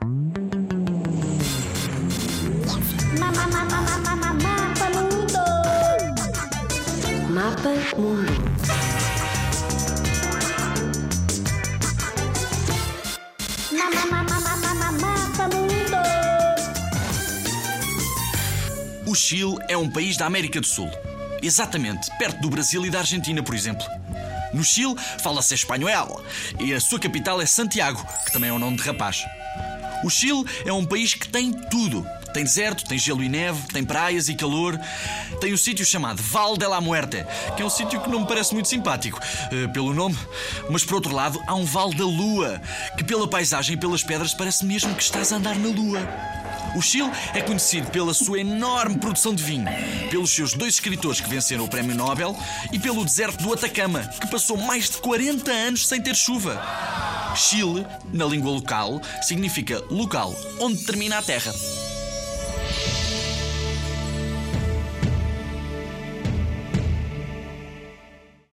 Mapa Mundo. Mapa Mundo. Mapa Mundo. O Chile é um país da América do Sul. Exatamente, perto do Brasil e da Argentina, por exemplo. No Chile fala-se espanhol e a sua capital é Santiago, que também é um nome de rapaz. O Chile é um país que tem tudo. Tem deserto, tem gelo e neve, tem praias e calor. Tem um sítio chamado Val de la Muerte, que é um sítio que não me parece muito simpático, eh, pelo nome. Mas por outro lado, há um Val da Lua, que pela paisagem e pelas pedras parece mesmo que estás a andar na Lua. O Chile é conhecido pela sua enorme produção de vinho, pelos seus dois escritores que venceram o Prémio Nobel e pelo deserto do Atacama, que passou mais de 40 anos sem ter chuva. Chile, na língua local, significa local onde termina a terra.